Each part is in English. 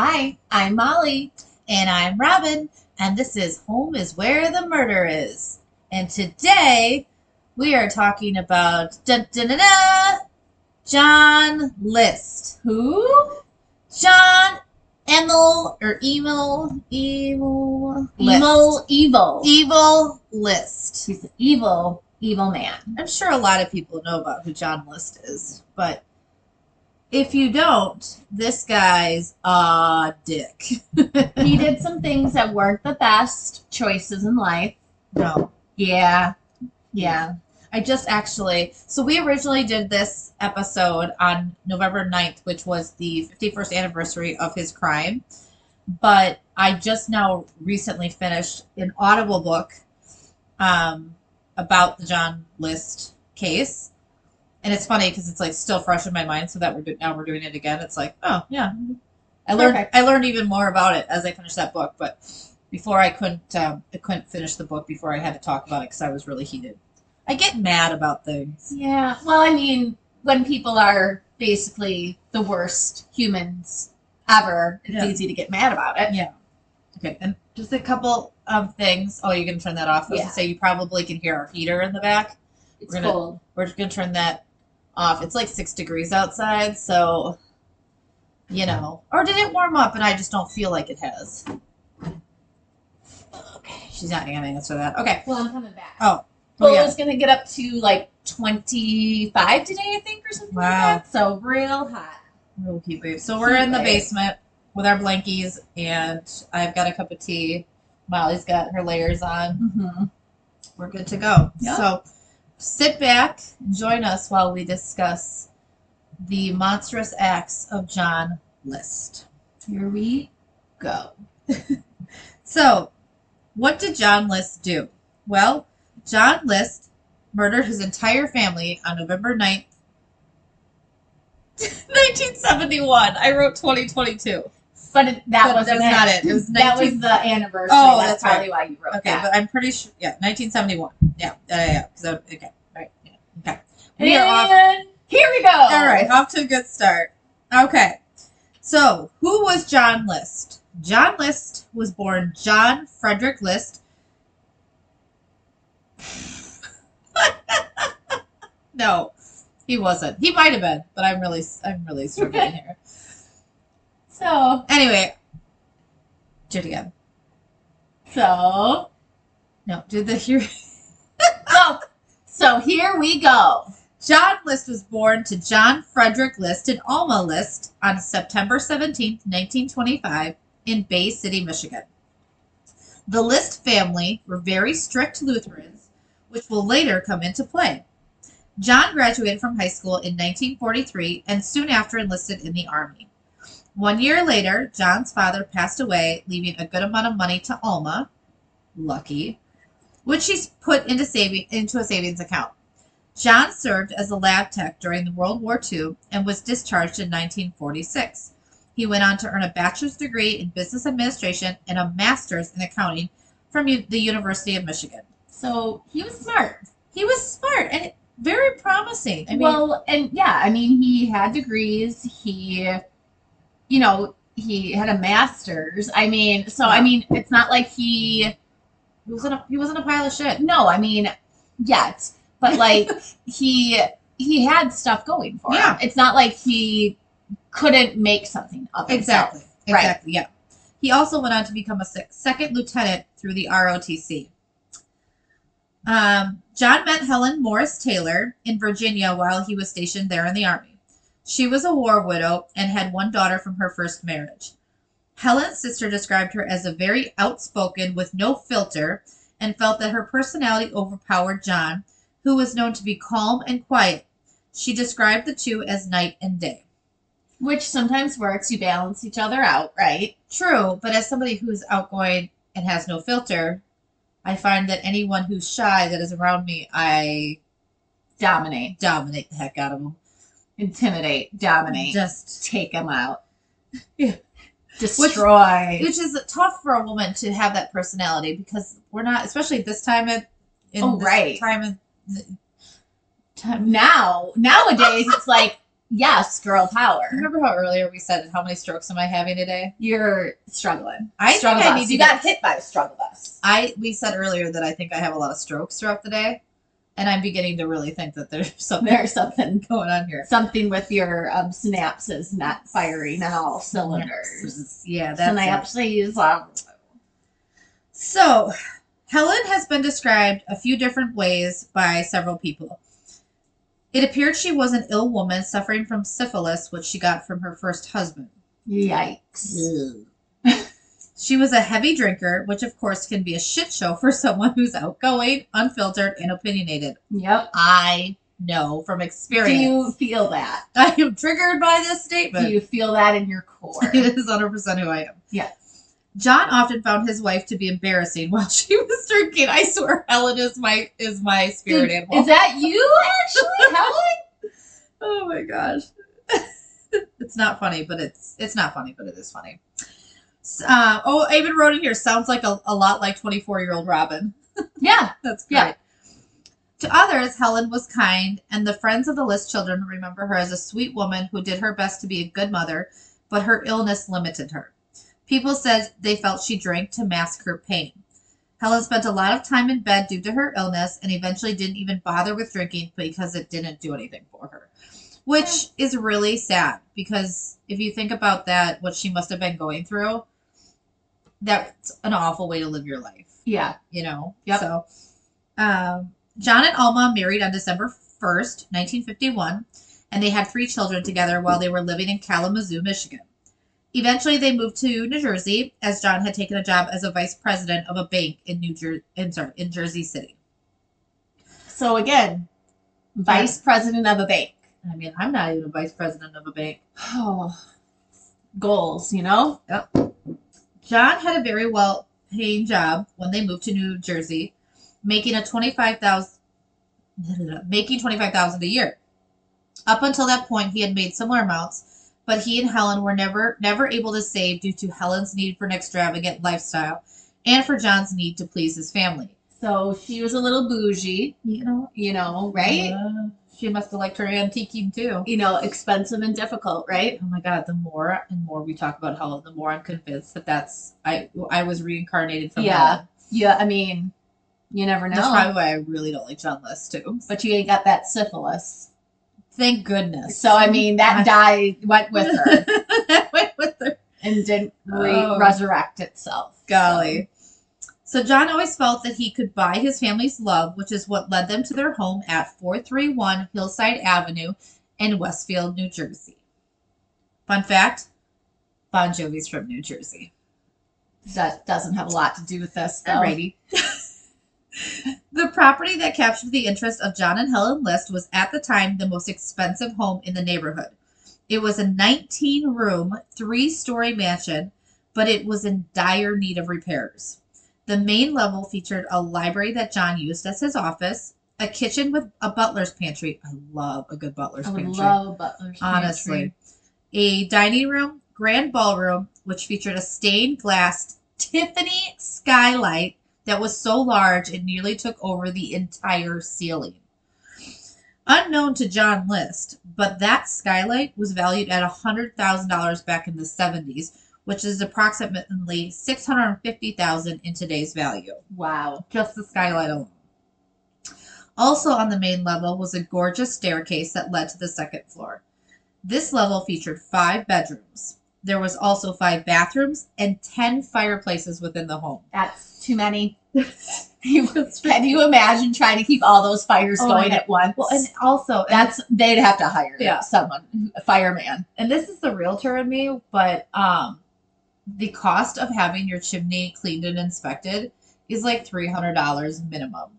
Hi, I'm Molly. And I'm Robin, and this is Home is Where the Murder Is. And today we are talking about dun, dun, dun, dun, John List. Who? John Emil or Emil Evil List. Evil, evil. Evil List. He's an evil, evil man. I'm sure a lot of people know about who John List is, but if you don't, this guy's a dick. He did some things that weren't the best choices in life. no. Yeah. Yeah. I just actually, so we originally did this episode on November 9th, which was the 51st anniversary of his crime. But I just now recently finished an Audible book um, about the John List case. And it's funny because it's like still fresh in my mind. So that we're do- now we're doing it again. It's like, oh yeah, I learned Perfect. I learned even more about it as I finished that book. But before I couldn't um, I couldn't finish the book before I had to talk about it because I was really heated. I get mad about things. Yeah. Well, I mean, when people are basically the worst humans ever, it's Yeah. easy to get mad about it. Yeah. Okay, and just a couple of things. Oh, you can turn that off. I was Yeah. gonna say you probably can hear our heater in the back. It's We're gonna- cold. We're just gonna turn that off. It's like six degrees outside, so you know. Or did it warm up and I just don't feel like it has? Okay, she's not gonna answer that. Okay. Well, I'm coming back. Oh. Well, Oh, yeah. it's gonna get up to like 25 today, I think, or something Wow. like that. So real hot. Real heat wave. So we're in the wave. basement with our blankies, and I've got a cup of tea. Molly's got her layers on. Mm-hmm. we're good to go. Yeah. So sit back join us while we discuss the monstrous acts of John List. Here we go. So, what did John List do? Well, John List murdered his entire family on November 9th, 1971. I wrote 2022. But it, that But wasn't that's not it. It was that was the anniversary. Oh, that's, that's probably why you wrote that. Okay, that. but I'm pretty sure. Yeah, 1971. Yeah, yeah, yeah. I- okay, right. Yeah, okay. We are off. Here we go. All right, off to a good start. Okay, so who was John List? John List was born John Frederick List. no, he wasn't. He might have been, but I'm really, I'm really struggling here. So, Anyway, do it again. so, No, do the here. so, oh, so here we go. John List was born to John Frederick List and Alma List on September 17, 1925, in Bay City, Michigan. The List family were very strict Lutherans, which will later come into play. John graduated from high school in 1943 and soon after enlisted in the Army. One year later, John's father passed away, leaving a good amount of money to Alma, lucky, which she's put into saving into a savings account. John served as a lab tech during the World War II and was discharged in 1946. He went on to earn a bachelor's degree in business administration and a master's in accounting from the University of Michigan. So he was smart. He was smart and very promising. I mean, well, and yeah, I mean, he had degrees. He, you know, he had a master's. I mean, so I mean, it's not like he. he wasn't a, he wasn't a pile of shit. No, I mean, yet, but like he he had stuff going for Yeah. him. It's not like he couldn't make something of himself. Exactly. Right. Exactly. Yeah. He also went on to become a second lieutenant through the ROTC. Um, John met Helen Morris Taylor in Virginia while he was stationed there in the Army. She was a war widow and had one daughter from her first marriage. Helen's sister described her as a very outspoken with no filter and felt that her personality overpowered John, who was known to be calm and quiet. She described the two as night and day. Which sometimes works. You balance each other out, right? True, but as somebody who's outgoing and has no filter, I find that anyone who's shy that is around me, I Dominate, dominate the heck out of them. Intimidate, dominate, Just, take them out. Yeah. Destroy. which is tough for a woman to have that personality because we're not, especially this time of, in Oh, this right. time of, time. now nowadays it's like yes, girl power. Remember how earlier we said how many strokes am I having today? You're struggling. I think struggle I need You got hit by a struggle bus. I we said earlier that I think I have a lot of strokes throughout the day, and I'm beginning to really think that there's something There's something going on here. something with your um, synapses not firing on all cylinders. Yeah, that's it. Synapses. Um, So, Helen has been described a few different ways by several people. It appeared she was an ill woman suffering from syphilis, which she got from her first husband. yikes. She was a heavy drinker, which of course can be a shit show for someone who's outgoing, unfiltered, and opinionated. Yep. I know from experience. Do you feel that? I am triggered by this statement. Do you feel that in your core? It is 100% who I am. Yeah. John often found his wife to be embarrassing while she was drinking. I swear Helen is my is my spirit Dude, animal. Is that you actually, Helen? oh my gosh. it's not funny, but it's it's not funny, but it is funny. Uh, oh, even wrote in here. Sounds like a, a lot like 24 year old Robin. Yeah. That's great. Yeah. To others, Helen was kind, and the friends of the List children remember her as a sweet woman who did her best to be a good mother, but her illness limited her. People said they felt she drank to mask her pain. Helen spent a lot of time in bed due to her illness and eventually didn't even bother with drinking because it didn't do anything for her. Which is really sad because if you think about that, what she must have been going through, that's an awful way to live your life Yeah. you know. Yep. So, um, John and Alma married on December 1st, 1951, and they had three children together while they were living in Kalamazoo, Michigan. Eventually, they moved to New Jersey as John had taken a job as a vice president of a bank in New Jersey, in, sorry, in Jersey City. So again, vice president of a bank. I mean, I'm not even a vice president of a bank. Oh, goals, you know? John had a very well paying job when they moved to New Jersey, making a twenty five thousand making twenty five thousand a year. Up until that point he had made similar amounts, but he and Helen were never never able to save due to Helen's need for an extravagant lifestyle and for John's need to please his family. So she was a little bougie, You know, you know, right? Uh, she must have liked her antiquing too. You know, expensive and difficult, right? Oh my god! The more and more we talk about Helen, the more I'm convinced that that's I I was reincarnated from Yeah. Yeah, I mean, you never That's know. probably why I really don't like John List too. But you ain't got that syphilis. Thank goodness. So I mean, that dye went with her That went with her. and didn't re- Oh. resurrect itself. Golly. So John always felt that he could buy his family's love, which is what led them to their home at 431 Hillside Avenue in Westfield, New Jersey. Fun fact Bon Jovi's from New Jersey. That doesn't have a lot to do with this. Though. Alrighty. the property that captured the interest of John and Helen List was at the time the most expensive home in the neighborhood. It was a 19 room, three story mansion, but it was in dire need of repairs. The main level featured a library that John used as his office, a kitchen with a butler's pantry. I love a good butler's I would pantry love Butler's honestly. Pantry. Honestly. A dining room, grand ballroom, which featured a stained glass Tiffany skylight that was so large it nearly took over the entire ceiling. Unknown to John List, but that skylight was valued at $100,000 back in the 70s, which is approximately 650,000 in today's value Wow. just the skylight alone. Also on the main level was a gorgeous staircase that led to the second floor. This level featured five bedrooms. There was also five bathrooms and 10 fireplaces within the home. That's too many. Can you imagine trying to keep all those fires Oh, going at once? Well, and also, and, that's they'd have to hire Yeah. someone, a fireman. and this is the realtor in me, but um, the cost of having your chimney cleaned and inspected is like $300 minimum.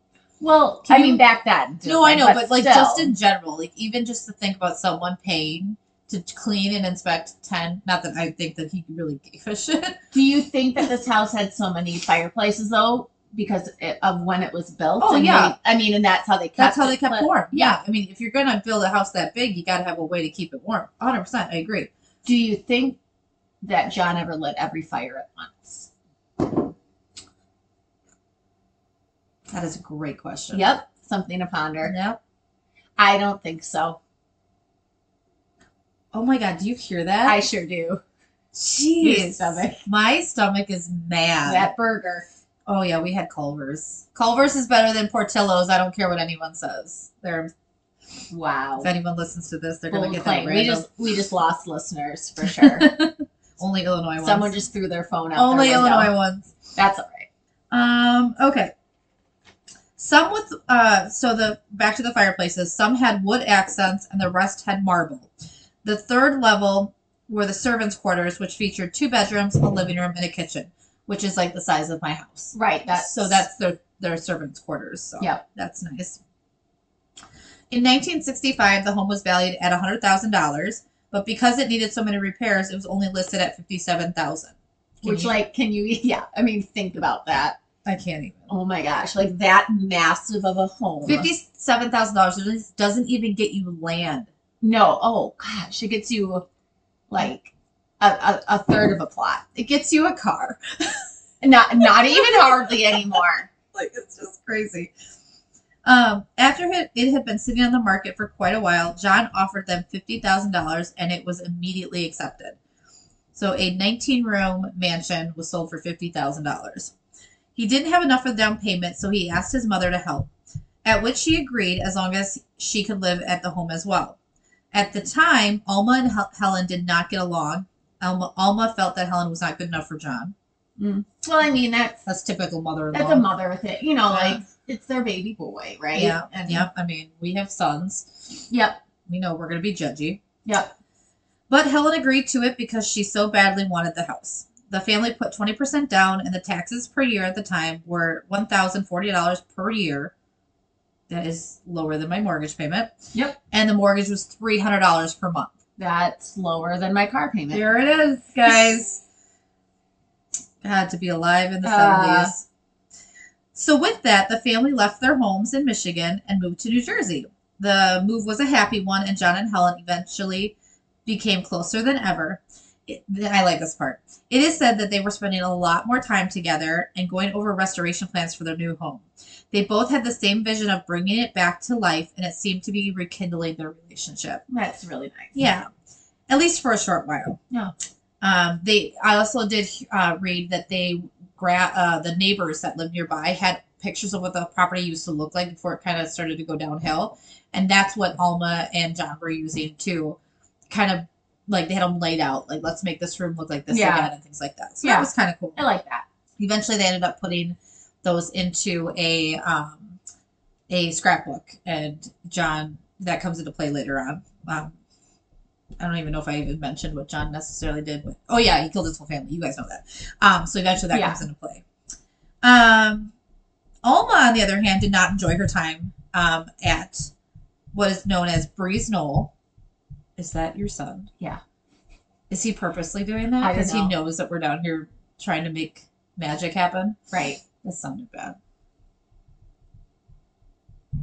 Well, Can I you- mean back then. No, I know, different, but like still. just in general, like even just to think about someone paying to clean and inspect ten. Not that I think that he really gave a shit. Do you think that this house had so many fireplaces though because of when it was built? Oh, And yeah. they- I mean, and that's how they kept. That's how they kept warm. Yeah, I mean, if you're gonna build a house that big, you got to have a way to keep it warm. 100. percent I agree. Do you think that John ever lit every fire at once? That is a great question. Yep, something to ponder. Yep. I don't think so. Oh my god, do you hear that? I sure do. Jeez. Stomach. My stomach is mad. That burger. Oh yeah, we had Culver's. Culver's is better than Portillo's. I don't care what anyone says. They're Wow. if anyone listens to this, they're gonna get claim. that We just we just lost listeners for sure. Only Illinois ones. Someone just threw their phone out. Only. Illinois ones. That's all right. Um. Okay. Some with uh. So the back to the fireplaces. Some had wood accents, and the rest had marble. The third level were the servants' quarters, which featured two bedrooms, a living room, and a kitchen, which is like the size of my house. Right. That's so that's their their servants' quarters. So Yep. that's nice. In 1965, the home was valued at $100,000, but because it needed so many repairs, it was only listed at 57,000. Can which you- like can you yeah, I mean think about that. I can't even. Oh my gosh, like that massive of a home. Fifty-seven thousand dollars doesn't even get you land. No, oh gosh, it gets you like a, a, a third of a plot. It gets you a car. Not not even hardly anymore. like it's just crazy. Um, after it, had been sitting on the market for quite a while, John offered them fifty thousand dollars, and it was immediately accepted. So a 19-room mansion was sold for fifty thousand dollars. He didn't have enough for the down payment, so he asked his mother to help, at which she agreed as long as she could live at the home as well. At the time, Alma and Helen did not get along. Alma, Alma felt that Helen was not good enough for John. Mm. Well, I mean that's That's typical mother-in-law. that's a mother thing. You know, Yeah. like it's their baby boy, right? Yeah, And yeah. I mean, we have sons. Yep. We know we're going to be judgy. Yep. But Helen agreed to it because she so badly wanted the house. The family put 20% down, and the taxes per year at the time were $1,040 per year. That is lower than my mortgage payment. Yep. And the mortgage was $300 per month. That's lower than my car payment. There it is, guys. Had to be alive in the Uh. 70s. So, with that, the family left their homes in Michigan and moved to New Jersey. The move was a happy one, and John and Helen eventually became closer than ever. It, I like this part. It is said that they were spending a lot more time together and going over restoration plans for their new home. They both had the same vision of bringing it back to life, and it seemed to be rekindling their relationship. That's really nice. Yeah, at least for a short while. Yeah. Um, they. I also did uh, read that they gra- uh, the neighbors that lived nearby had pictures of what the property used to look like before it kind of started to go downhill, and that's what Alma and John were using to kind of like they had them laid out like let's make this room look like this Yeah. again and things like that. So Yeah. that was kind of cool I like that. eventually they ended up putting those into a um, a scrapbook and john that comes into play later on um, i don't even know if i even mentioned what john necessarily did but oh yeah he killed his whole family you guys know that um, so eventually that Yeah. comes into play um, alma on the other hand did not enjoy her time um, at what is known as breeze knoll is that your son Yeah. is he purposely doing that because he knows that we're down here trying to make magic happen Right. that sounded bad.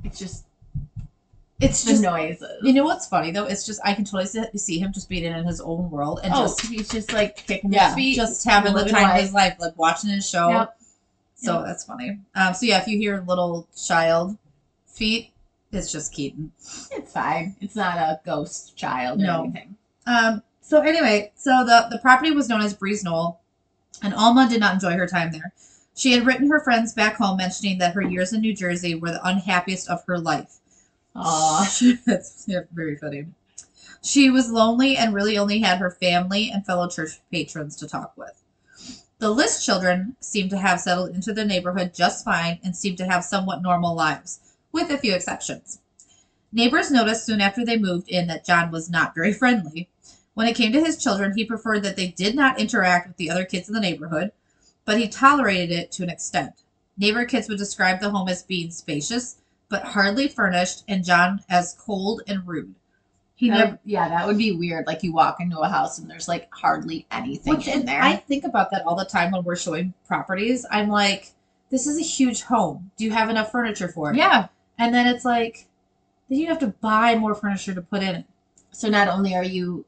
It's just It's the just, noises. you know what's funny though? It's just I can totally see, see him just being in his own world and oh, just he's just like kicking yeah, his feet. just having the time of his life, like watching his show. Yep. So Yep. that's funny. Um, so yeah, if you hear little child feet, it's just Keaton. It's fine. It's not a ghost child No. or anything. Um, so anyway, so the the property was known as Breeze Knoll, and Alma did not enjoy her time there. She had written her friends back home mentioning that her years in New Jersey were the unhappiest of her life. Aw. That's yeah, very funny. She was lonely and really only had her family and fellow church patrons to talk with. The List children seemed to have settled into the neighborhood just fine and seemed to have somewhat normal lives, with a few exceptions. Neighbors noticed soon after they moved in that John was not very friendly. When it came to his children, he preferred that they did not interact with the other kids in the neighborhood, but he tolerated it to an extent. Neighbor kids would describe the home as being spacious, but hardly furnished, and John as cold and rude. He That never. would- yeah, that would be weird. Like you walk into a house and there's like hardly anything Which, in there. I think about that all the time when we're showing properties. I'm like, this is a huge home. Do you have enough furniture for it? yeah. And then it's like, then you have to buy more furniture to put in. So not only are you,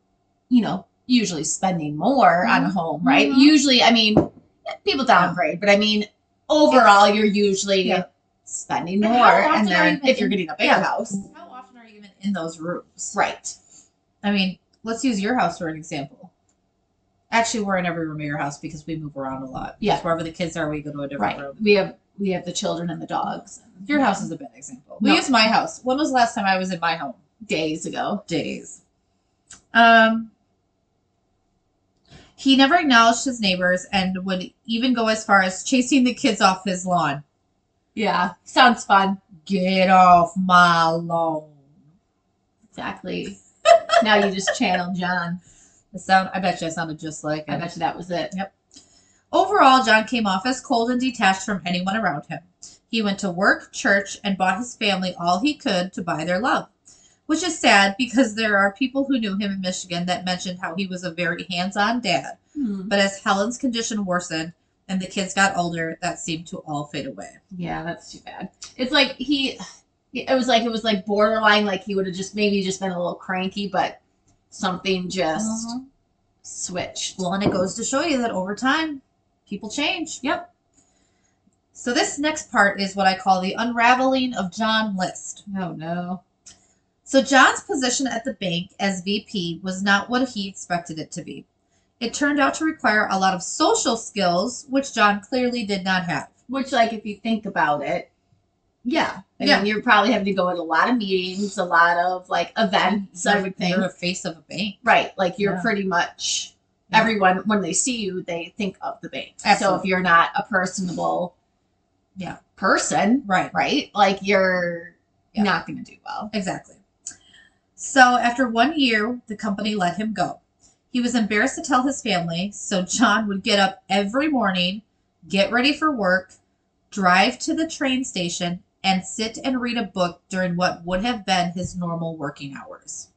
you know, usually spending more on a Mhm. home, right? Mhm. Usually, I mean, people downgrade, but I mean, overall, you're usually Yeah. Spending And more. And are you then if you're getting a bigger Yeah. house, How often are you even in those rooms? right? I mean, let's use your house for an example. Actually, we're in every room of your house because we move around a lot. Yeah. Because wherever the kids are, we go to a different Right. room. We have we have the children and the dogs. Your house is a bad example. We No. use my house. When was the last time I was in my home? days ago. Days. Um. He never acknowledged his neighbors and would even go as far as chasing the kids off his lawn. Yeah, sounds fun. Get off my lawn. Exactly. now you just channeled John. The sound. I bet you I sounded just like I bet you that was it. Yep. Overall, John came off as cold and detached from anyone around him. He went to work, church, and bought his family all he could to buy their love. Which is sad because there are people who knew him in Michigan that mentioned how he was a very hands on dad. Hmm. But as Helen's condition worsened and the kids got older, that seemed to all fade away. Yeah, that's too bad. It's like he. It was like it was like borderline. Like he would have just maybe just been a little cranky, but something just mm-hmm. switched. Well, and it goes to show you that over time, people change. Yep. So this next part is what I call the unraveling of John List. Oh no. So John's position at the bank as VP was not what he expected it to be. It turned out to require a lot of social skills, which John clearly did not have. Which, like, if you think about it, yeah. I Yeah. mean, you're probably having to go to a lot of meetings, a lot of like events, I would think. You're a face of a bank. Right. Like you're Yeah. pretty much Yeah. everyone when they see you, they think of the bank. So if you're not a personable Yeah. person, Right. right? Like you're not gonna do well. Exactly. So after one year, the company let him go. He was embarrassed to tell his family, so John would get up every morning, get ready for work, drive to the train station, and sit and read a book during what would have been his normal working hours.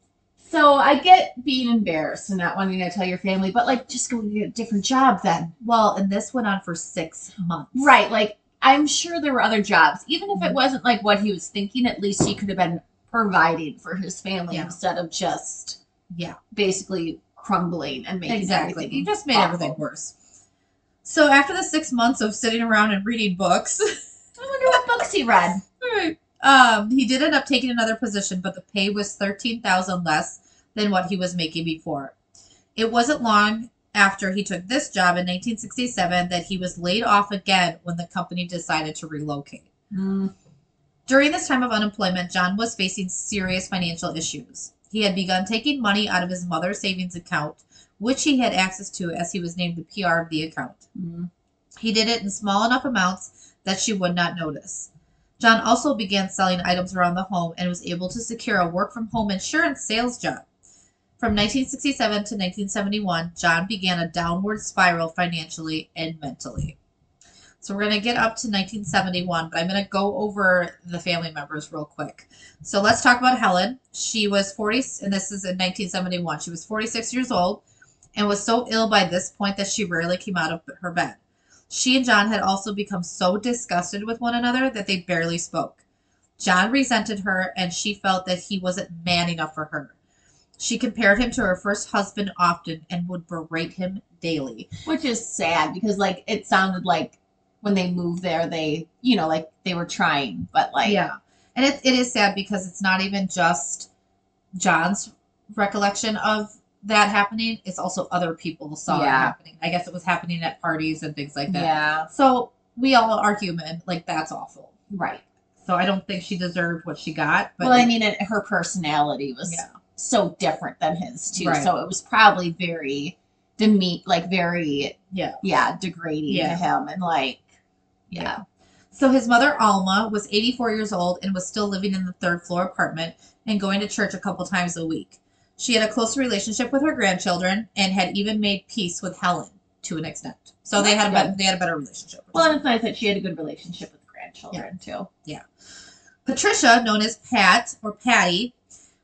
So I get being embarrassed and not wanting to tell your family, but like just go get a different job then. Well, and this went on for six months. Right. Like I'm sure there were other jobs. Even if it mm-hmm. wasn't like what he was thinking, at least he could have been providing for his family Yeah. instead of just Yeah. basically crumbling and making Exactly. everything. You just made awful. everything worse. So after the six months of sitting around and reading books, I wonder what books he read. um, he did end up taking another position, but the pay was thirteen thousand less than what he was making before. It wasn't long after he took this job in 1967 that he was laid off again when the company decided to relocate. During this time of unemployment, John was facing serious financial issues. He had begun taking money out of his mother's savings account, which he had access to as he was named the PR of the account. Mm-hmm. He did it in small enough amounts that she would not notice. John also began selling items around the home and was able to secure a work from home insurance sales job. From 1967 to 1971, John began a downward spiral financially and mentally. So we're going to get up to 1971, but I'm going to go over the family members real quick. So let's talk about Helen. She was 40, and this is in 1971. She was 46 years old and was so ill by this point that she rarely came out of her bed. She and John had also become so disgusted with one another that they barely spoke. John resented her, and she felt that he wasn't man enough for her. She compared him to her first husband often and would berate him daily. Which is sad because like it sounded like when they moved there, they you know like they were trying, but like yeah. And it, it is sad because it's not even just John's recollection of that happening, it's also other people saw it happening. I guess it was happening at parties and things like that. yeah, So we all are human. Like, that's awful. right. So I don't think she deserved what she got. But well, I mean, it, her personality was Yeah. so different than his too, Right. so it was probably very deme like very yeah. yeah degrading Yeah. to him and like yeah. So his mother, Alma, was 84 years old and was still living in the third floor apartment and going to church a couple times a week. She had a close relationship with her grandchildren and had even made peace with Helen to an extent. So they had a better, they had a better relationship. Well, and it's nice that she had a good relationship with the grandchildren too. Yeah. Patricia, known as Pat or Patty,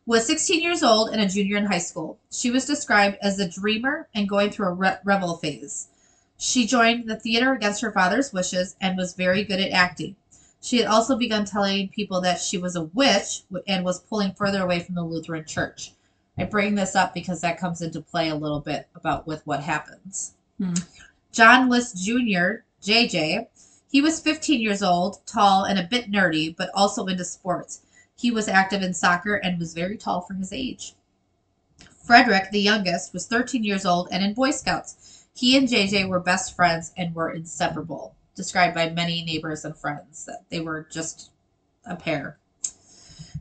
was 16 years old and a junior in high school. She was described as a dreamer and going through a re- revel phase. She joined the theater against her father's wishes and was very good at acting. She had also begun telling people that she was a witch and was pulling further away from the Lutheran Church. I bring this up because that comes into play a little bit about with what happens. Hmm. John List Jr., JJ, he was 15 years old, tall, and a bit nerdy, but also into sports. He was active in soccer and was very tall for his age. Frederick, the youngest, was 13 years old and in Boy Scouts. He and JJ were best friends and were inseparable, described by many neighbors and friends that they were just a pair.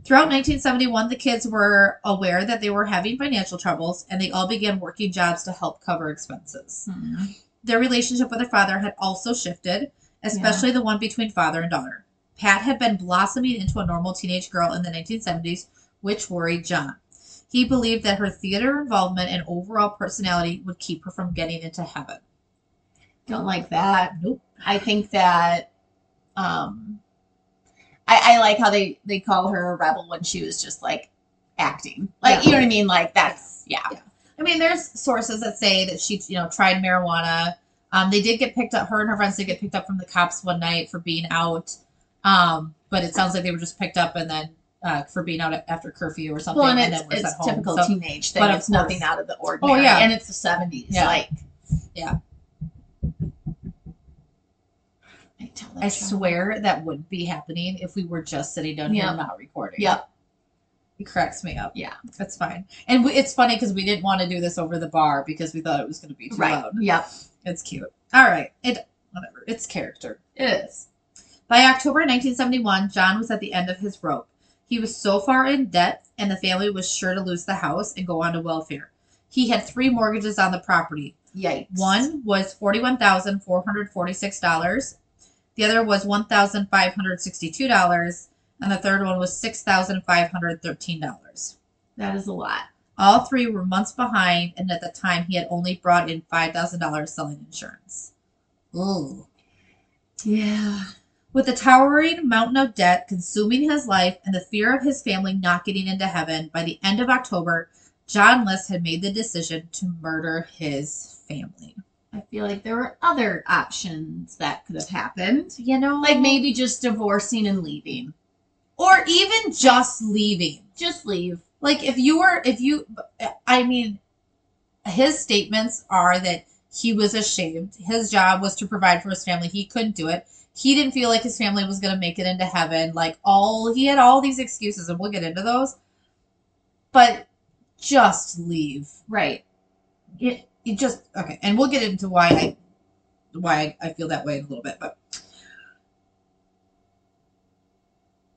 Throughout 1971, the kids were aware that they were having financial troubles and they all began working jobs to help cover expenses. Hmm. Their relationship with their father had also shifted, especially the one between father and daughter. Pat had been blossoming into a normal teenage girl in the 1970s, which worried John. He believed that her theater involvement and overall personality would keep her from getting into heaven. Don't like that. Nope. I think that um I, I like how they they call her a rebel when she was just like acting. Like Yeah. you know what I mean? Like that's yeah. I mean, there's sources that say that she, you know, tried marijuana. Um, they did get picked up. Her and her friends did get picked up from the cops one night for being out. Um, but it sounds like they were just picked up and then uh, for being out after curfew or something, Well, and and, it's, then it's home. typical So- teenage thing. but It's nothing out of the ordinary. yeah. And it's the seventies. Yeah. Like Yeah. I, I swear that would be happening if we were just sitting down here and not recording. Yep. It cracks me up. Yeah. That's fine. And we, it's funny because we didn't want to do this over the bar because we thought it was going to be too Right. loud. Yep. It's cute. All right. It whatever. It's character. It is. By October 1971, John was at the end of his rope. He was so far in debt, and the family was sure to lose the house and go on to welfare. He had three mortgages on the property. Yikes. One was forty-one thousand four hundred forty-six dollars. The other was one thousand five hundred sixty-two dollars, and the third one was six thousand five hundred thirteen dollars. That is a lot. All three were months behind, and at the time, he had only brought in five thousand dollars selling insurance. Ooh. Yeah. With the towering mountain of debt consuming his life and the fear of his family not getting into heaven, by the end of October, John List had made the decision to murder his family. I feel like there were other options that could have happened. You know, Like maybe just divorcing and leaving. or even just leaving. Just leave. Like if you were, if you, I mean, his statements are that he was ashamed. His job was to provide for his family. He couldn't do it. He didn't feel like his family was going to make it into heaven. Like all, he had all these excuses, and we'll get into those. But just leave. Right. It, it just okay, and we'll get into why I, why I feel that way in a little bit. But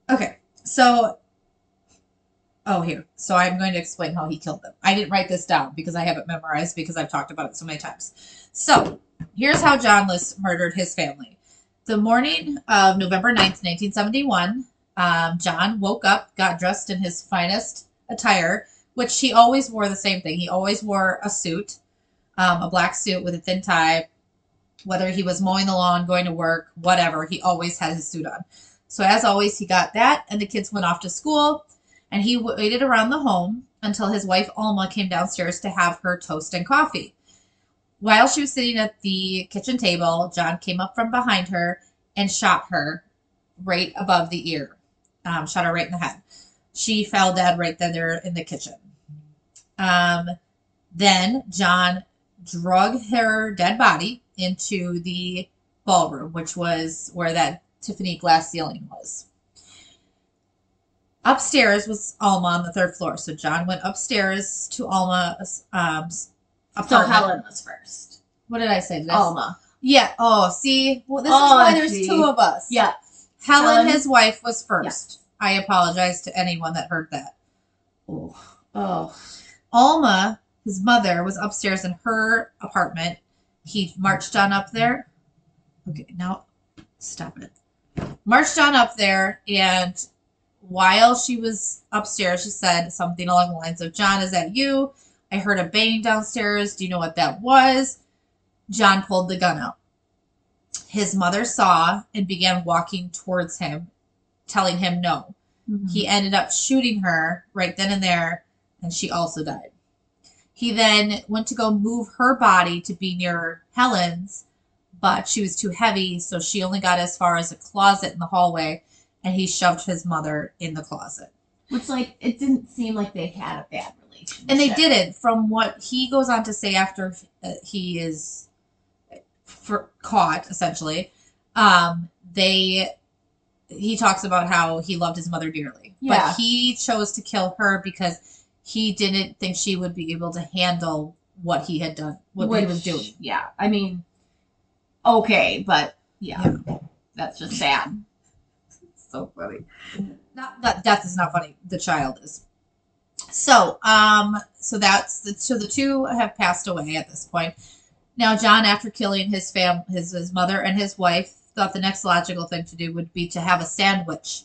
okay, so oh here, so I'm going to explain how he killed them. I didn't write this down because I have it memorized because I've talked about it so many times. So here's how John List murdered his family. The morning of November 9th, 1971, um, John woke up, got dressed in his finest attire, which he always wore the same thing. He always wore a suit, um, a black suit with a thin tie. Whether he was mowing the lawn, going to work, whatever, he always had his suit on. So, as always, he got that, and the kids went off to school, and he waited around the home until his wife Alma came downstairs to have her toast and coffee. While she was sitting at the kitchen table, John came up from behind her and shot her right above the ear. Um, shot her right in the head. She fell dead right then there in the kitchen. Um, then John drug her dead body into the ballroom, which was where that Tiffany glass ceiling was. Upstairs was Alma on the third floor, so John went upstairs to Alma's um, So apartment. Helen was first. What did I say? Did I s- Alma. Yeah. Oh, see, well, this Oh, is why there's see. two of us. Yeah. Helen, Helen. his wife, was first. I apologize to anyone that heard that. Oh. Oh. Alma, his mother, was upstairs in her apartment. He marched on up there. Okay, now stop it. Marched on up there, and while she was upstairs, she said something along the lines of, John, is that you? I heard a bang downstairs. Do you know what that was? John pulled the gun out. His mother saw and began walking towards him, telling him no. Mhm. He ended up shooting her right then and there, and she also died. He then went to go move her body to be near Helen's, but she was too heavy, so she only got as far as a closet in the hallway, and he shoved his mother in the closet. Which, like, it didn't seem like they had a bad. And they didn't, from what he goes on to say after uh, he is for, caught, essentially. Um, they he talks about how he loved his mother dearly, Yeah. but he chose to kill her because he didn't think she would be able to handle what he had done, what he was doing. Yeah, I mean, okay, but yeah, that's just sad. so funny. Not that death is not funny. The child is. So, um, so that's the so the two have passed away at this point. Now, John, after killing his fam, his his mother and his wife, thought the next logical thing to do would be to have a sandwich.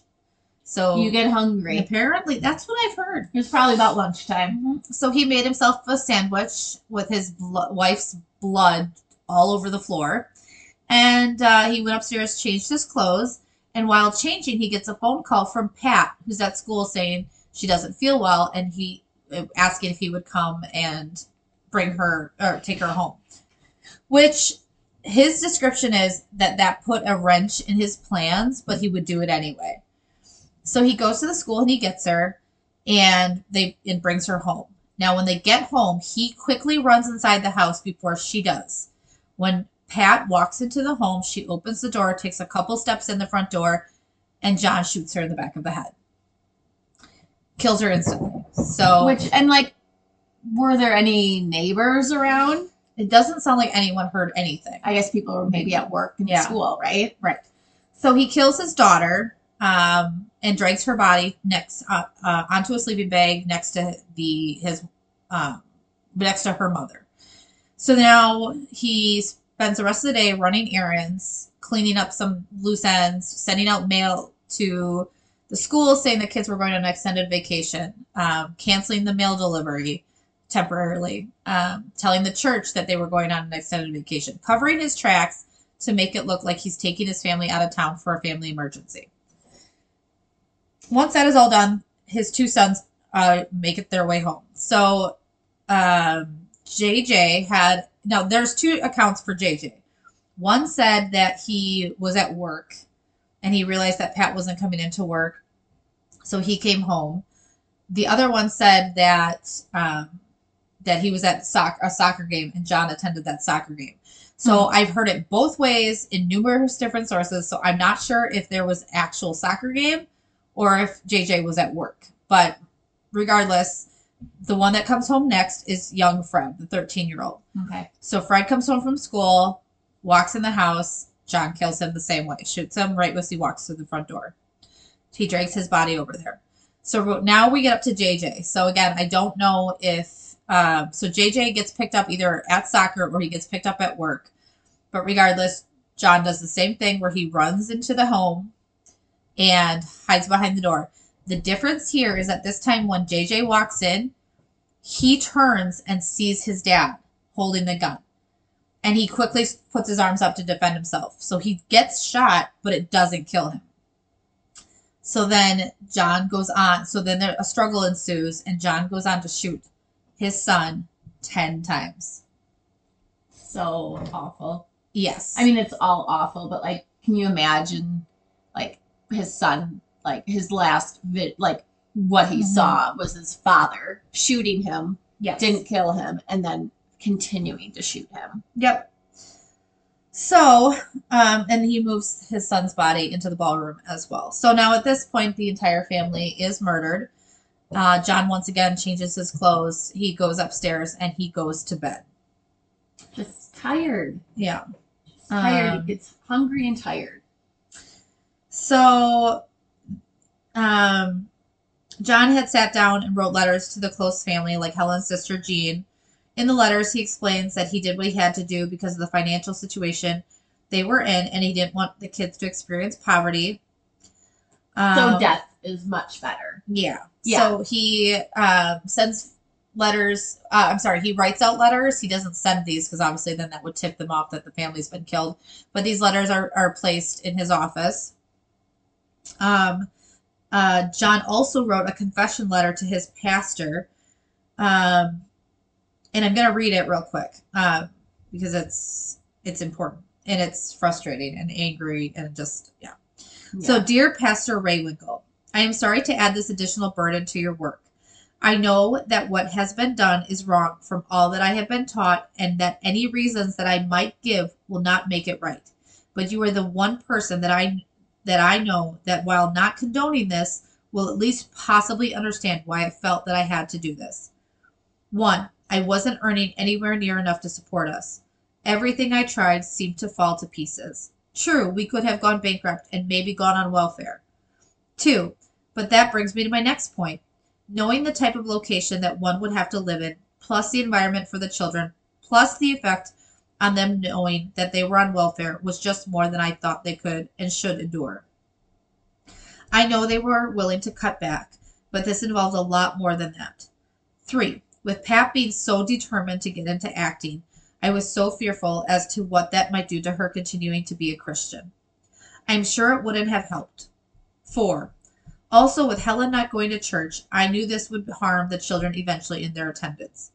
So You get hungry. apparently, that's what I've heard. It was probably about lunchtime. So he made himself a sandwich with his blo- wife's blood all over the floor. And uh, he went upstairs, changed his clothes. And while changing, he gets a phone call from Pat, who's at school saying she doesn't feel well, and he asking if he would come and bring her or take her home. Which his description is that that put a wrench in his plans, but he would do it anyway. So he goes to the school and he gets her and they and brings her home. Now, when they get home, he quickly runs inside the house before she does. When Pat walks into the home, she opens the door, takes a couple steps in the front door, and John shoots her in the back of the head. Kills her instantly. So Which and like, were there any neighbors around? it doesn't sound like anyone heard anything. I guess people were maybe at work and Yeah. school, right? Right. So he kills his daughter um, and drags her body next uh, uh, onto a sleeping bag next to the his um, next to her mother. So now he spends the rest of the day running errands, cleaning up some loose ends, sending out mail to the school saying the kids were going on an extended vacation, um, canceling the mail delivery temporarily, um, telling the church that they were going on an extended vacation, covering his tracks to make it look like he's taking his family out of town for a family emergency. Once that is all done, his two sons uh, make it their way home. So um, JJ had now there's two accounts for JJ. One said that he was at work and he realized that Pat wasn't coming into work, so he came home. The other one said that um, that he was at soc- a soccer game and John attended that soccer game. So I've heard it both ways in numerous different sources. So I'm not sure if there was actual soccer game or if JJ was at work. But regardless, the one that comes home next is young Fred, the 13 year old. Okay. So Fred comes home from school, walks in the house. John kills him the same way, shoots him right as he walks through the front door. He drags his body over there. So now we get up to JJ. So again, I don't know if um, so JJ gets picked up either at soccer or he gets picked up at work. But regardless, John does the same thing where he runs into the home and hides behind the door. The difference here is that this time when JJ walks in, he turns and sees his dad holding the gun. And he quickly puts his arms up to defend himself. So he gets shot, but it doesn't kill him. So then John goes on. So then there, a struggle ensues, and John goes on to shoot his son 10 times. So awful. Yes. I mean, it's all awful, but like, can you imagine, like, his son, like, his last vid, like, what he Mhm. saw was his father shooting him, yes. didn't kill him, and then continuing to shoot him. Yep. So, um, and he moves his son's body into the ballroom as well. So now at this point, the entire family is murdered. Uh, John once again changes his clothes. He goes upstairs and he goes to bed. Just tired. Yeah. Tired. Um, it's hungry and tired. So, um, John had sat down and wrote letters to the close family, like Helen's sister Jean. In the letters, he explains that he did what he had to do because of the financial situation they were in, and he didn't want the kids to experience poverty. So Um, death is much better. Yeah. Yeah. So he um, sends letters. Uh, I'm sorry, he writes out letters. He doesn't send these because obviously then that would tip them off that the family's been killed. But these letters are, are placed in his office. Um, uh, John also wrote a confession letter to his pastor. Um, and I'm going to read it real quick uh, because it's it's important and it's frustrating and angry and just yeah. So, dear Pastor Rehwinkel, I am sorry to add this additional burden to your work. I know that what has been done is wrong from all that I have been taught, and that any reasons that I might give will not make it right. But you are the one person that I that I know that while not condoning this, will at least possibly understand why I felt that I had to do this. One, I wasn't earning anywhere near enough to support us. Everything I tried seemed to fall to pieces. True, we could have gone bankrupt and maybe gone on welfare. Two, but that brings me to my next point. Knowing the type of location that one would have to live in, plus the environment for the children, plus the effect on them knowing that they were on welfare was just more than I thought they could and should endure. I know they were willing to cut back, but this involved a lot more than that. Three, with Pat being so determined to get into acting, I was so fearful as to what that might do to her continuing to be a Christian. I'm sure it wouldn't have helped. Four, also with Helen not going to church, I knew this would harm the children eventually in their attendance.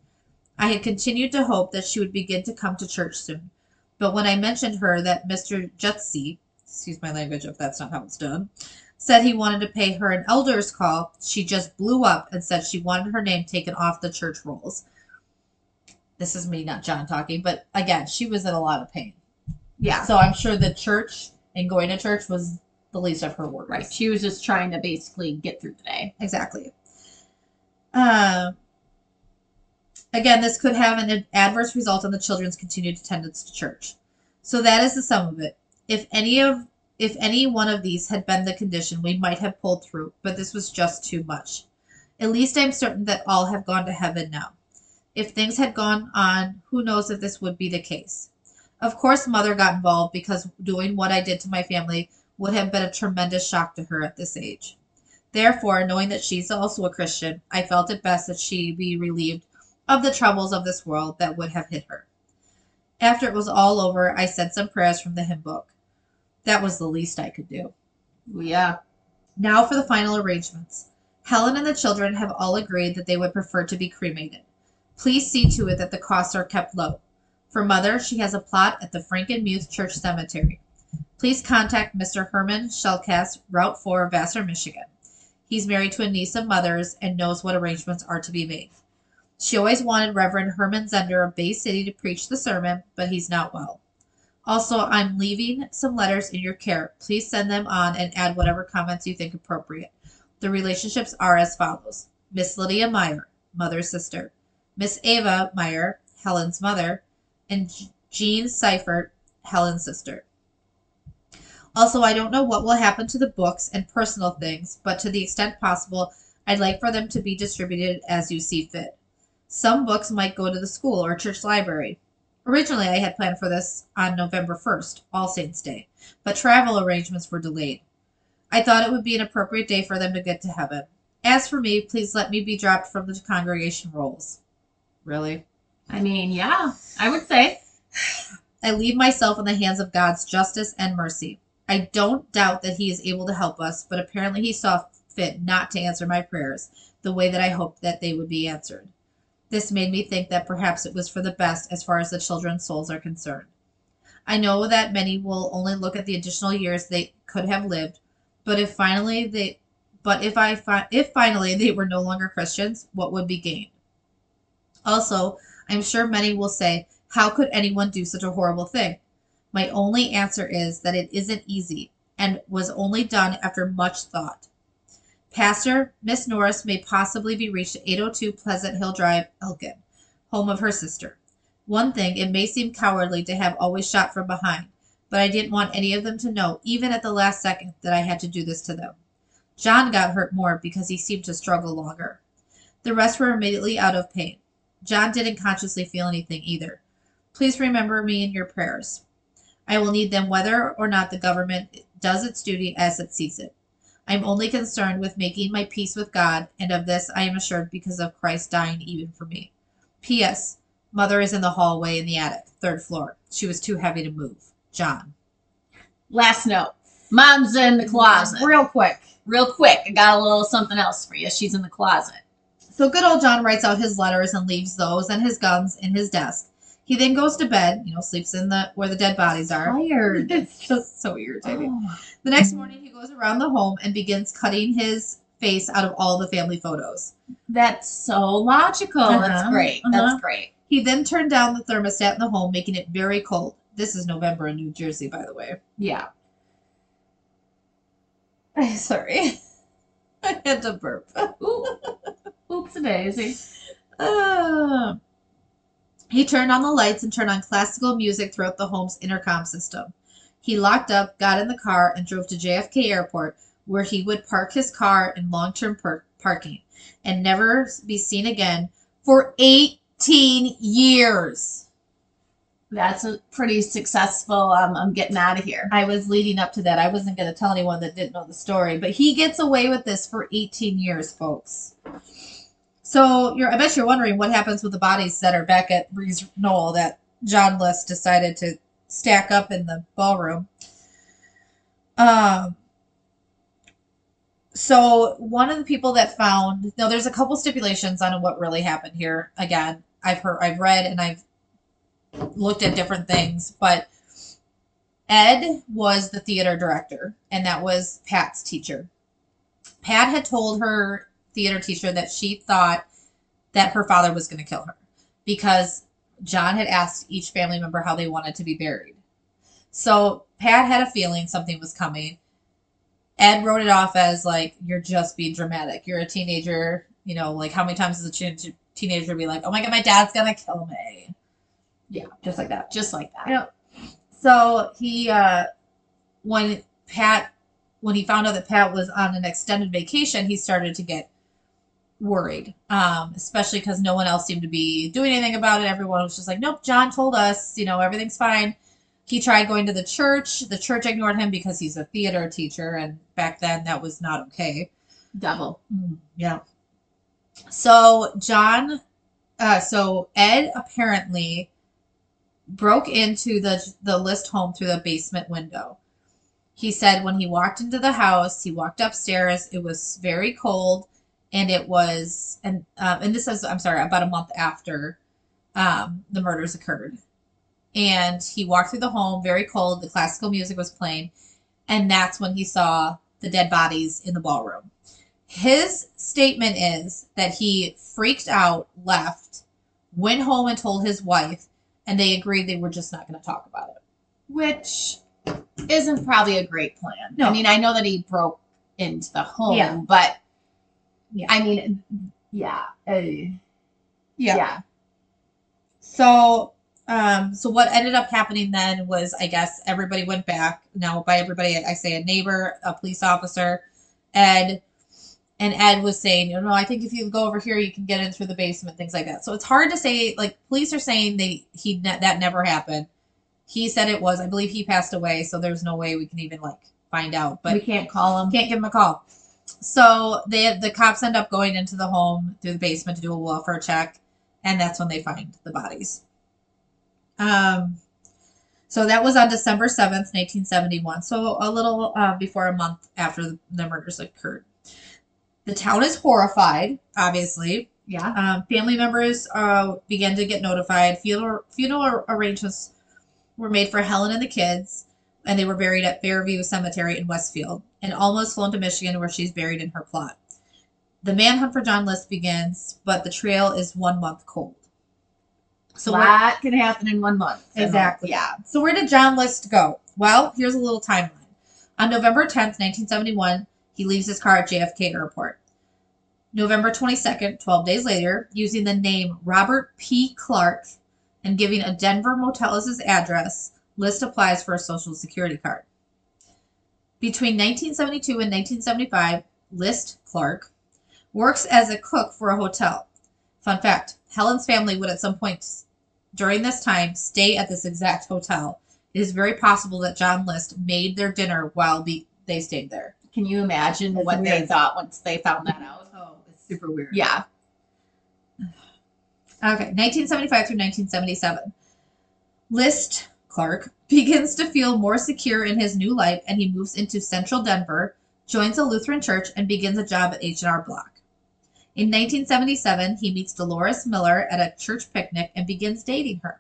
I had continued to hope that she would begin to come to church soon, but when I mentioned her that Mr. Jutsi, excuse my language if that's not how it's done, said he wanted to pay her an elder's call, she just blew up and said she wanted her name taken off the church rolls. This is me, not John talking, but again, she was in a lot of pain. Yeah. So I'm sure the church and going to church was the least of her worries. Right. She was just trying to basically get through the day. Exactly. Um, again, this could have an adverse result on the children's continued attendance to church. So that is the sum of it. If any of if any one of these had been the condition, we might have pulled through, but this was just too much. At least I'm certain that all have gone to heaven now. If things had gone on, who knows if this would be the case. Of course, mother got involved because doing what I did to my family would have been a tremendous shock to her at this age. Therefore, knowing that she's also a Christian, I felt it best that she be relieved of the troubles of this world that would have hit her. After it was all over, I said some prayers from the hymn book. That was the least I could do. Yeah. Now for the final arrangements. Helen and the children have all agreed that they would prefer to be cremated. Please see to it that the costs are kept low. For mother, she has a plot at the Frankenmuth Church Cemetery. Please contact Mr. Herman Shellcast, Route 4, Vassar, Michigan. He's married to a niece of mother's and knows what arrangements are to be made. She always wanted Reverend Herman Zender of Bay City to preach the sermon, but he's not well. Also, I'm leaving some letters in your care. Please send them on and add whatever comments you think appropriate. The relationships are as follows Miss Lydia Meyer, mother's sister, Miss Ava Meyer, Helen's mother, and Jean Seifert, Helen's sister. Also, I don't know what will happen to the books and personal things, but to the extent possible, I'd like for them to be distributed as you see fit. Some books might go to the school or church library. Originally, I had planned for this on November 1st, All Saints' Day, but travel arrangements were delayed. I thought it would be an appropriate day for them to get to heaven. As for me, please let me be dropped from the congregation rolls. Really? I mean, yeah, I would say. I leave myself in the hands of God's justice and mercy. I don't doubt that He is able to help us, but apparently He saw fit not to answer my prayers the way that I hoped that they would be answered. This made me think that perhaps it was for the best as far as the children's souls are concerned. I know that many will only look at the additional years they could have lived, but if finally they but if I fi- if finally they were no longer Christians, what would be gained? Also, I'm sure many will say, how could anyone do such a horrible thing? My only answer is that it isn't easy and was only done after much thought. Pastor Miss Norris may possibly be reached at 802 Pleasant Hill Drive, Elkin, home of her sister. One thing, it may seem cowardly to have always shot from behind, but I didn't want any of them to know, even at the last second, that I had to do this to them. John got hurt more because he seemed to struggle longer. The rest were immediately out of pain. John didn't consciously feel anything either. Please remember me in your prayers. I will need them whether or not the government does its duty as it sees it. I am only concerned with making my peace with God, and of this I am assured because of Christ dying even for me. P.S. Mother is in the hallway in the attic, third floor. She was too heavy to move. John. Last note. Mom's in the closet. Real quick. Real quick. I got a little something else for you. She's in the closet. So good old John writes out his letters and leaves those and his guns in his desk. He then goes to bed, you know, sleeps in the where the dead bodies are. Tired. It's just so irritating. Oh. The next morning, he goes around the home and begins cutting his face out of all the family photos. That's so logical. That's Uh-huh. great. Uh-huh. That's great. He then turned down the thermostat in the home, making it very cold. This is November in New Jersey, by the way. Yeah. Sorry. I had to burp. Oops, a daisy. Uh, he turned on the lights and turned on classical music throughout the home's intercom system. He locked up, got in the car, and drove to JFK Airport, where he would park his car in long term per- parking and never be seen again for 18 years. That's a pretty successful. Um, I'm getting out of here. I was leading up to that. I wasn't going to tell anyone that didn't know the story, but he gets away with this for 18 years, folks. So you're, I bet you're wondering what happens with the bodies that are back at Breeze Knoll that John List decided to stack up in the ballroom. Um. So one of the people that found now, there's a couple stipulations on what really happened here. Again, I've heard, I've read, and I've looked at different things, but Ed was the theater director, and that was Pat's teacher. Pat had told her theater teacher that she thought that her father was going to kill her because John had asked each family member how they wanted to be buried. So Pat had a feeling something was coming. Ed wrote it off as like, you're just being dramatic. You're a teenager. You know, like how many times does a teen- teenager be like, oh my God, my dad's going to kill me? Yeah. Just like that. Just like that. Yeah. So he, uh, when Pat, when he found out that Pat was on an extended vacation, he started to get worried, um, especially because no one else seemed to be doing anything about it. Everyone was just like, nope, John told us, you know, everything's fine. He tried going to the church. The church ignored him because he's a theater teacher, and back then that was not okay. Double. Mm, yeah. So John, uh, so Ed apparently broke into the the list home through the basement window. He said when he walked into the house, he walked upstairs. It was very cold, and it was and um, and this is I'm sorry about a month after um, the murders occurred. And he walked through the home, very cold. The classical music was playing, and that's when he saw the dead bodies in the ballroom. His statement is that he freaked out, left, went home and told his wife, and they agreed they were just not going to talk about it. Which isn't probably a great plan. No. I mean, I know that he broke into the home, Yeah. but Yeah. I mean, yeah. uh, yeah. So, um, so what ended up happening then was, I guess, everybody went back. Now, by everybody, I say a neighbor, a police officer, Ed, and Ed was saying, you know, I think if you go over here, you can get in through the basement, things like that. So it's hard to say. Like police are saying they he ne- that never happened. He said it was. I believe he passed away, so there's no way we can even like find out. But we can't call him. can't give him a call. So they the cops end up going into the home through the basement to do a welfare check, and that's when they find the bodies. Um, so that was on December seventh, nineteen seventy one. So a little uh, before a month after the, the murders occurred. The town is horrified, obviously. Yeah. Um, family members uh, began to get notified. Funeral funeral arrangements were made for Helen and the kids, and they were buried at Fairview Cemetery in Westfield, and Alma's flown to Michigan, where she's buried in her plot. The manhunt for John List begins, but the trail is one month cold. So that can happen in one month. Exactly. Yeah. so where did John List go? Well, here's a little timeline. On November 10th, 1971, he leaves his car at JFK Airport. November 22nd, 12 days later, using the name Robert P. Clark and giving a Denver motel as his address, List applies for a social security card. Between 1972 and 1975, List Clark works as a cook for a hotel. Fun fact Helen's family would at some point during this time stay at this exact hotel. It is very possible that John List made their dinner while be, they stayed there. Can you imagine That's what they thought once they found that out? Oh, it's super weird. Yeah. Okay, 1975 through 1977. List Clark begins to feel more secure in his new life and he moves into central Denver, joins a Lutheran church, and begins a job at H&R Block. In 1977, he meets Dolores Miller at a church picnic and begins dating her.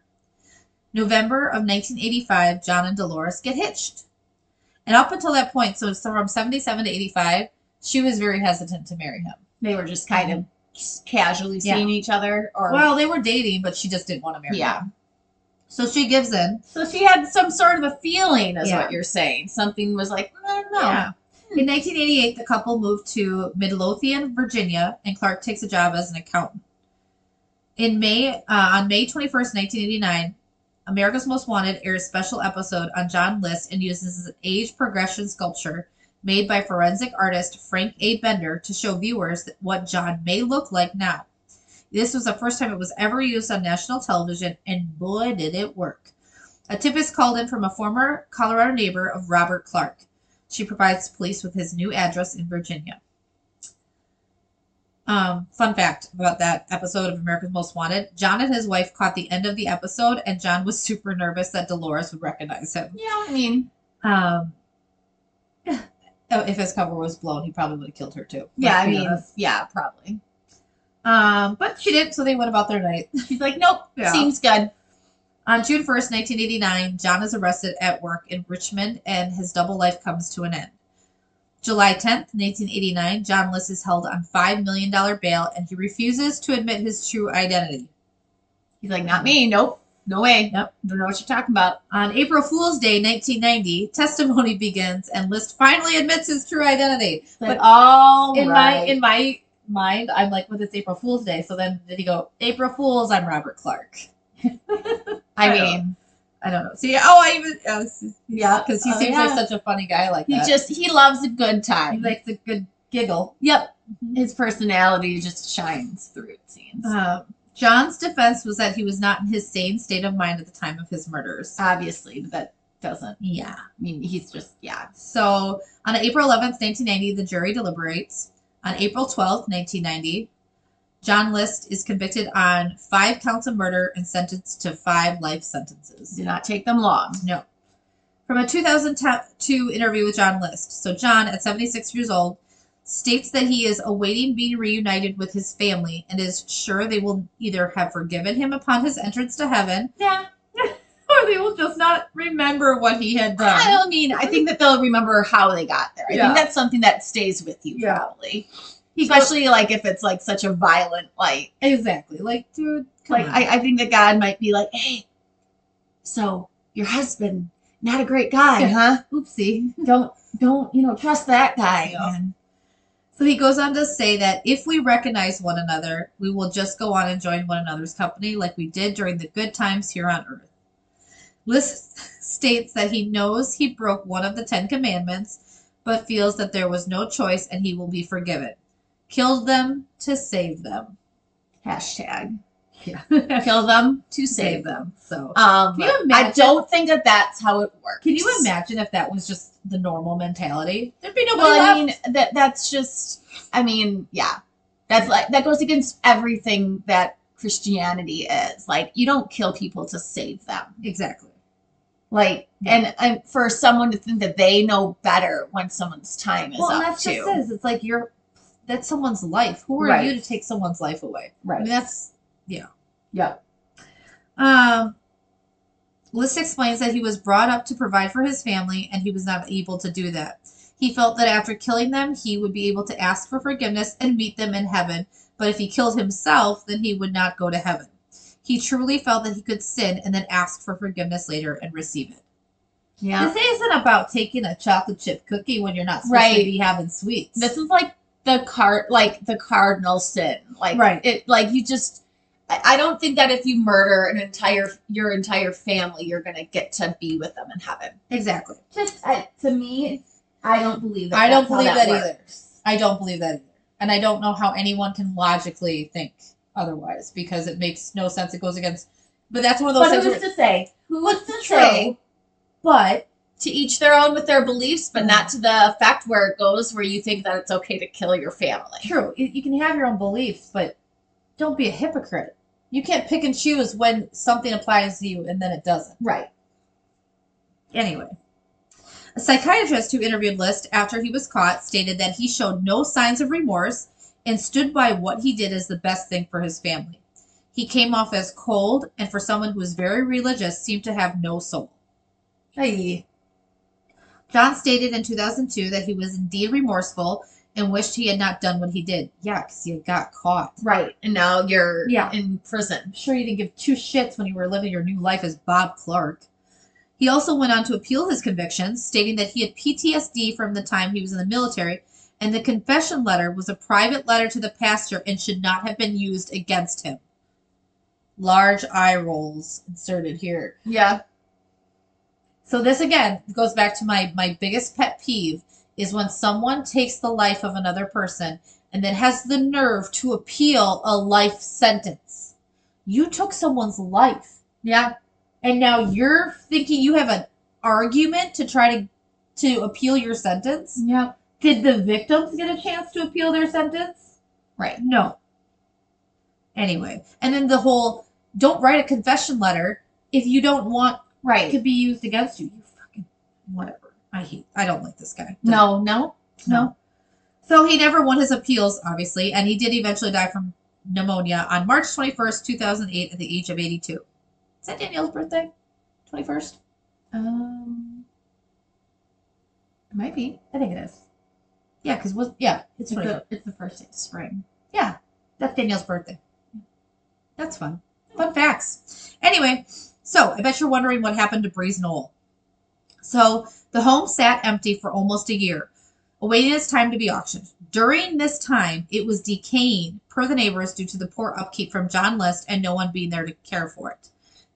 November of 1985, John and Dolores get hitched. And up until that point, so from 77 to 85, she was very hesitant to marry him. They were just kind of casually Yeah. seeing each other or Well, they were dating, but she just didn't want to marry yeah. him. So she gives in. So she had some sort of a feeling, is Yeah. what you're saying. Something was like, "Mm, no. Yeah. In 1988, the couple moved to Midlothian, Virginia, and Clark takes a job as an accountant. In May, uh, on May 21st, 1989, America's Most Wanted airs a special episode on John List and uses an age progression sculpture made by forensic artist Frank A. Bender to show viewers what John may look like now. This was the first time it was ever used on national television, and boy, did it work. A tip is called in from a former Colorado neighbor of Robert Clark. She provides police with his new address in Virginia. Um, fun fact about that episode of America's Most Wanted John and his wife caught the end of the episode, and John was super nervous that Dolores would recognize him. Yeah, I mean, Um, if his cover was blown, he probably would have killed her too. yeah, I mean, yeah, probably. Um, but she didn't, so they went about their night. She's like, nope, Yeah. seems good. On June 1st, 1989, John is arrested at work in Richmond and his double life comes to an end. July 10th, 1989, John List is held on $5 million bail and he refuses to admit his true identity. He's like, not me, nope, no way. Nope. Don't know what you're talking about. On April Fool's Day, 1990, testimony begins and List finally admits his true identity. But But all in right. my in my mind, I'm like, well, it's April Fool's Day. So then did he go, April Fool's, I'm Robert Clark. I mean, I don't know. See, oh, I even, oh, Yeah. because he Oh, seems yeah. like such a funny guy like he that. just he loves a good time. He likes a good giggle. yep, his personality just shines through. It seems Um, John's defense was that he was not in his sane state of mind at the time of his murders. obviously, but that doesn't. yeah. I mean, he's just yeah. So on April 11th, 1990, the jury deliberates. On April 12th, 1990, John List is convicted on five counts of murder and sentenced to five life sentences. Do not take them long. No. From a 2002 interview with John List. So, John, at 76 years old, states that he is awaiting being reunited with his family and is sure they will either have forgiven him upon his entrance to heaven Yeah, or they will just not remember what he had done. I don't mean. I think that they'll remember how they got there. I Yeah. think that's something that stays with you Yeah. probably, especially like if it's like such a violent like. exactly. Like, dude, Like. I, I think that God might be like, hey, so your husband, not a great guy, huh? oopsie. Don't don't you know trust that guy, man. So he goes on to say that if we recognize one another, we will just go on and join one another's company like we did during the good times here on earth. List states that he knows he broke one of the Ten Commandments, but feels that there was no choice and he will be forgiven. Killed them to save them. Hashtag Yeah. kill them to save them. So Um, Can you I don't think that that's how it works. can you imagine if that was just the normal mentality? There'd be nobody Well, I left. mean that that's just. I mean, yeah, that's like that goes against everything that Christianity is. Like, you don't kill people to save them. exactly. Like, and, and for someone to think that they know better when someone's time is Well, up that's too. just it. It's like you're that's someone's life. Who are Right. you to take someone's life away? I Right. mean, that's Yep. Um, List explains that he was brought up to provide for his family and he was not able to do that. He felt that after killing them, he would be able to ask for forgiveness and meet them in heaven, but if he killed himself, then he would not go to heaven. He truly felt that he could sin and then ask for forgiveness later and receive it. Yeah. This isn't about taking a chocolate chip cookie when you're not supposed Right. to be having sweets. This is like the card, like the cardinal sin. Like, Right. It like you just. I don't think that if you murder an entire your entire family, you're gonna get to be with them in heaven. exactly. Just I, to me, I don't believe that. I don't believe that either. I don't believe that either. And I don't know how anyone can logically think otherwise because it makes no sense. It goes against. But that's one of those But who's to say? Who's to say? but To each their own with their beliefs, but not to the effect where it goes where you think that it's okay to kill your family. true, you, you can have your own beliefs, but don't be a hypocrite. You can't pick and choose when something applies to you and then it doesn't. Right. Anyway, a psychiatrist who interviewed List after he was caught stated that he showed no signs of remorse and stood by what he did as the best thing for his family. He came off as cold and, for someone who was very religious, seemed to have no soul. Hey. John stated in 2002 that he was indeed remorseful and wished he had not done what he did. Yeah, because he got caught. Right. And now you're Yeah. in prison. I'm sure you didn't give two shits when you were living your new life as Bob Clark. He also went on to appeal his convictions, stating that he had PTSD from the time he was in the military, and the confession letter was a private letter to the pastor and should not have been used against him. Large eye rolls inserted here. Yeah. So this again goes back to my my biggest pet peeve is when someone takes the life of another person and then has the nerve to appeal a life sentence. You took someone's life Yeah. and now you're thinking you have an argument to try to to appeal your sentence. Yep. Did the victims get a chance to appeal their sentence? Right. No. Anyway, and then the whole don't write a confession letter if you don't want it Right. to be used against you. You fucking whatever. I hate. I don't like this guy. No, no, no. So he never won his appeals, obviously, and he did eventually die from pneumonia on March 21st, 2008, at the age of 82. Is that Danielle's birthday? 21st? Um, it might be. I think it is. Yeah, because was yeah, it's It's 21st. the, it's the first day of spring. Yeah, that's Danielle's birthday. That's fun. Fun facts. Anyway, so I bet you're wondering what happened to Breeze Knoll. So the home sat empty for almost a year, awaiting its time to be auctioned. During this time, it was decaying per the neighbors due to the poor upkeep from John List and no one being there to care for it.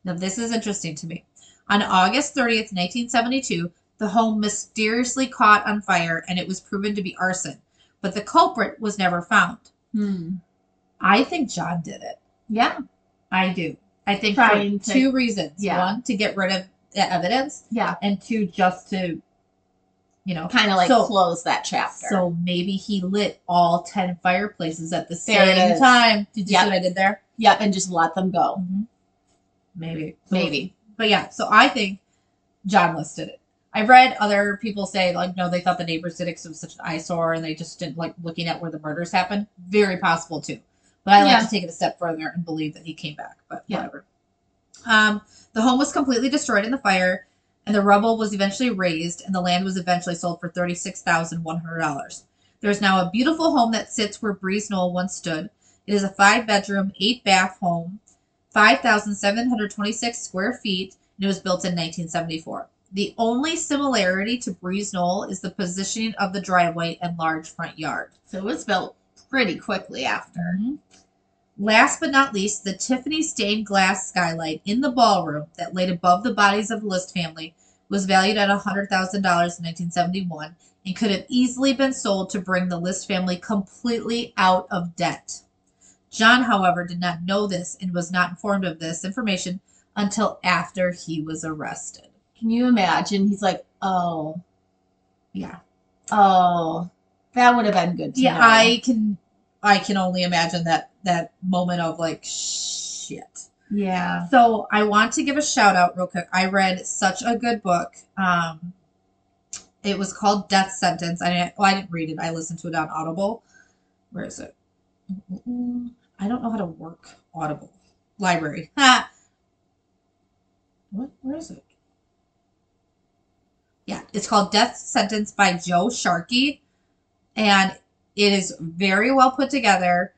Now, this is interesting to me. On August 30th, 1972, the home mysteriously caught on fire and it was proven to be arson, but the culprit was never found. Hmm. I think John did it. Yeah. I do. I think Trying for to- two reasons. yeah. One, to get rid of the evidence, Yeah. and two, just to, you know, Kind of like So- close that chapter. so maybe he lit all 10 fireplaces at the same time. Did you Yep. see what I did there? yep, and just let them go. Maybe. So- Maybe. But yeah, so I think John List did it. I've read other people say, like, no, they thought the neighbors did it because it was such an eyesore and they just didn't like looking at where the murders happened. Very possible too. But I like to take it a step further and believe that he came back. But Yeah. whatever. Um, the home was completely destroyed in the fire, and the rubble was eventually razed, and the land was eventually sold for thirty-six thousand one hundred dollars. There is now a beautiful home that sits where Breeze Knoll once stood. It is a five-bedroom, eight-bath home, five thousand seven hundred twenty-six square feet, and it was built in nineteen seventy-four. The only similarity to Breeze Knoll is the positioning of the driveway and large front yard. So it was built pretty quickly after. Mm-hmm. Last but not least, the Tiffany stained glass skylight in the ballroom that laid above the bodies of the List family was valued at $100,000 in 1971 and could have easily been sold to bring the List family completely out of debt. John, however, did not know this and was not informed of this information until after he was arrested. Can you imagine? He's like, oh, Yeah. oh, that would have been good to Yeah, know. I can I can only imagine that that moment of like shit. yeah. So I want to give a shout out real quick. I read such a good book. Um, it was called Death Sentence. I didn't, well, I didn't read it. I listened to it on Audible. Where is it? I don't know how to work Audible library. Ha! What? Where is it? Yeah, it's called Death Sentence by Joe Sharkey, and it is very well put together.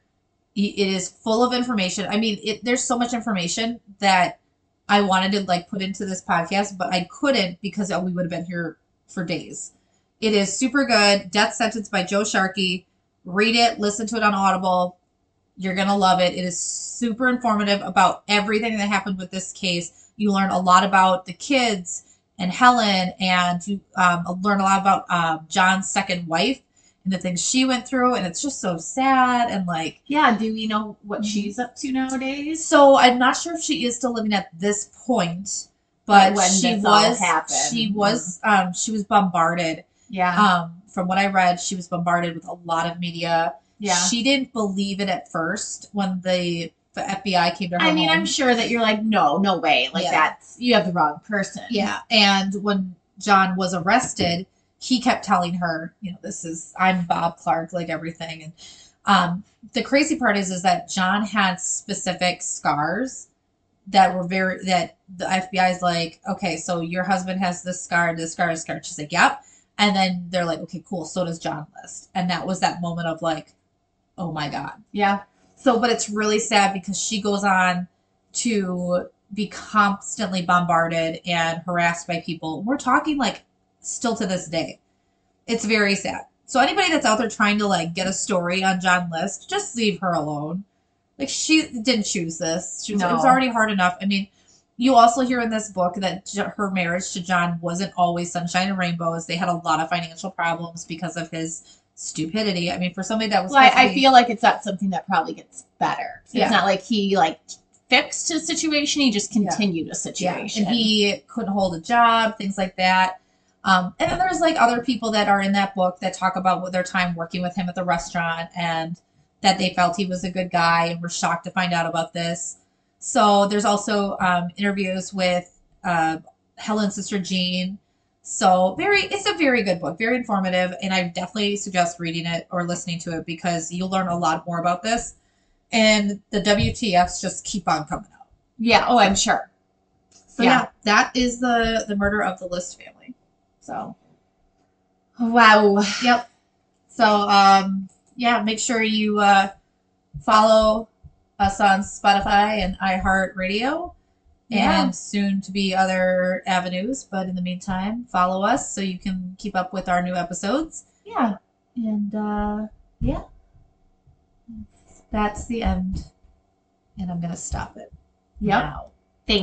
It is full of information. I mean, it, there's so much information that I wanted to like put into this podcast, but I couldn't because oh, we would have been here for days. It is super good. Death Sentence by Joe Sharkey. Read it, listen to it on Audible. You're going to love it. It is super informative about everything that happened with this case. You learn a lot about the kids and Helen, and you um, learn a lot about um, John's second wife and the things she went through. And it's just so sad and like, Yeah. Do we know what Mhm. she's up to nowadays? so I'm not sure if she is still living at this point, but When she was she was um she was bombarded. Yeah. Um from what I read, she was bombarded with a lot of media. yeah. She didn't believe it at first when the, the FBI came to her I mean, home. I'm sure that you're like, no, no way. Like Yeah. that's you have the wrong person. Yeah, and when John was arrested, he kept telling her, you know, this is I'm Bob Clark, like everything. And um, the crazy part is, is that John had specific scars that were very that the FBI is like, okay, so your husband has this scar, this scar, this scar. She's like, yep. And then they're like, okay, cool. So does John List. And that was that moment of like, oh my god. Yeah. So, but it's really sad because she goes on to be constantly bombarded and harassed by people. We're talking like still to this day. It's very sad. So anybody that's out there trying to like get a story on John List, just leave her alone. Like she didn't choose this. She was, It was already hard enough. I mean, you also hear in this book that her marriage to John wasn't always sunshine and rainbows. They had a lot of financial problems because of his stupidity. I mean, for somebody that was Well, I, I feel like it's not something that probably gets better. It's not like he like fixed his situation; he just continued a Yeah, situation. and he couldn't hold a job, things like that. Um, and then there's like other people that are in that book that talk about what their time working with him at the restaurant and that they felt he was a good guy and were shocked to find out about this. So there's also um, interviews with uh, Helen's sister Jean. So very, it's a very good book, very informative, and I definitely suggest reading it or listening to it because you'll learn a lot more about this. And the WTFs just keep on coming out. yeah. Oh, I'm sure. So Yeah. yeah. that is the the murder of the List family. So Wow. yep. So um yeah, make sure you uh follow us on Spotify and iHeartRadio And soon to be other avenues. But in the meantime, follow us so you can keep up with our new episodes. Yeah. And uh yeah. That's the end. And I'm gonna stop it. Yep. now.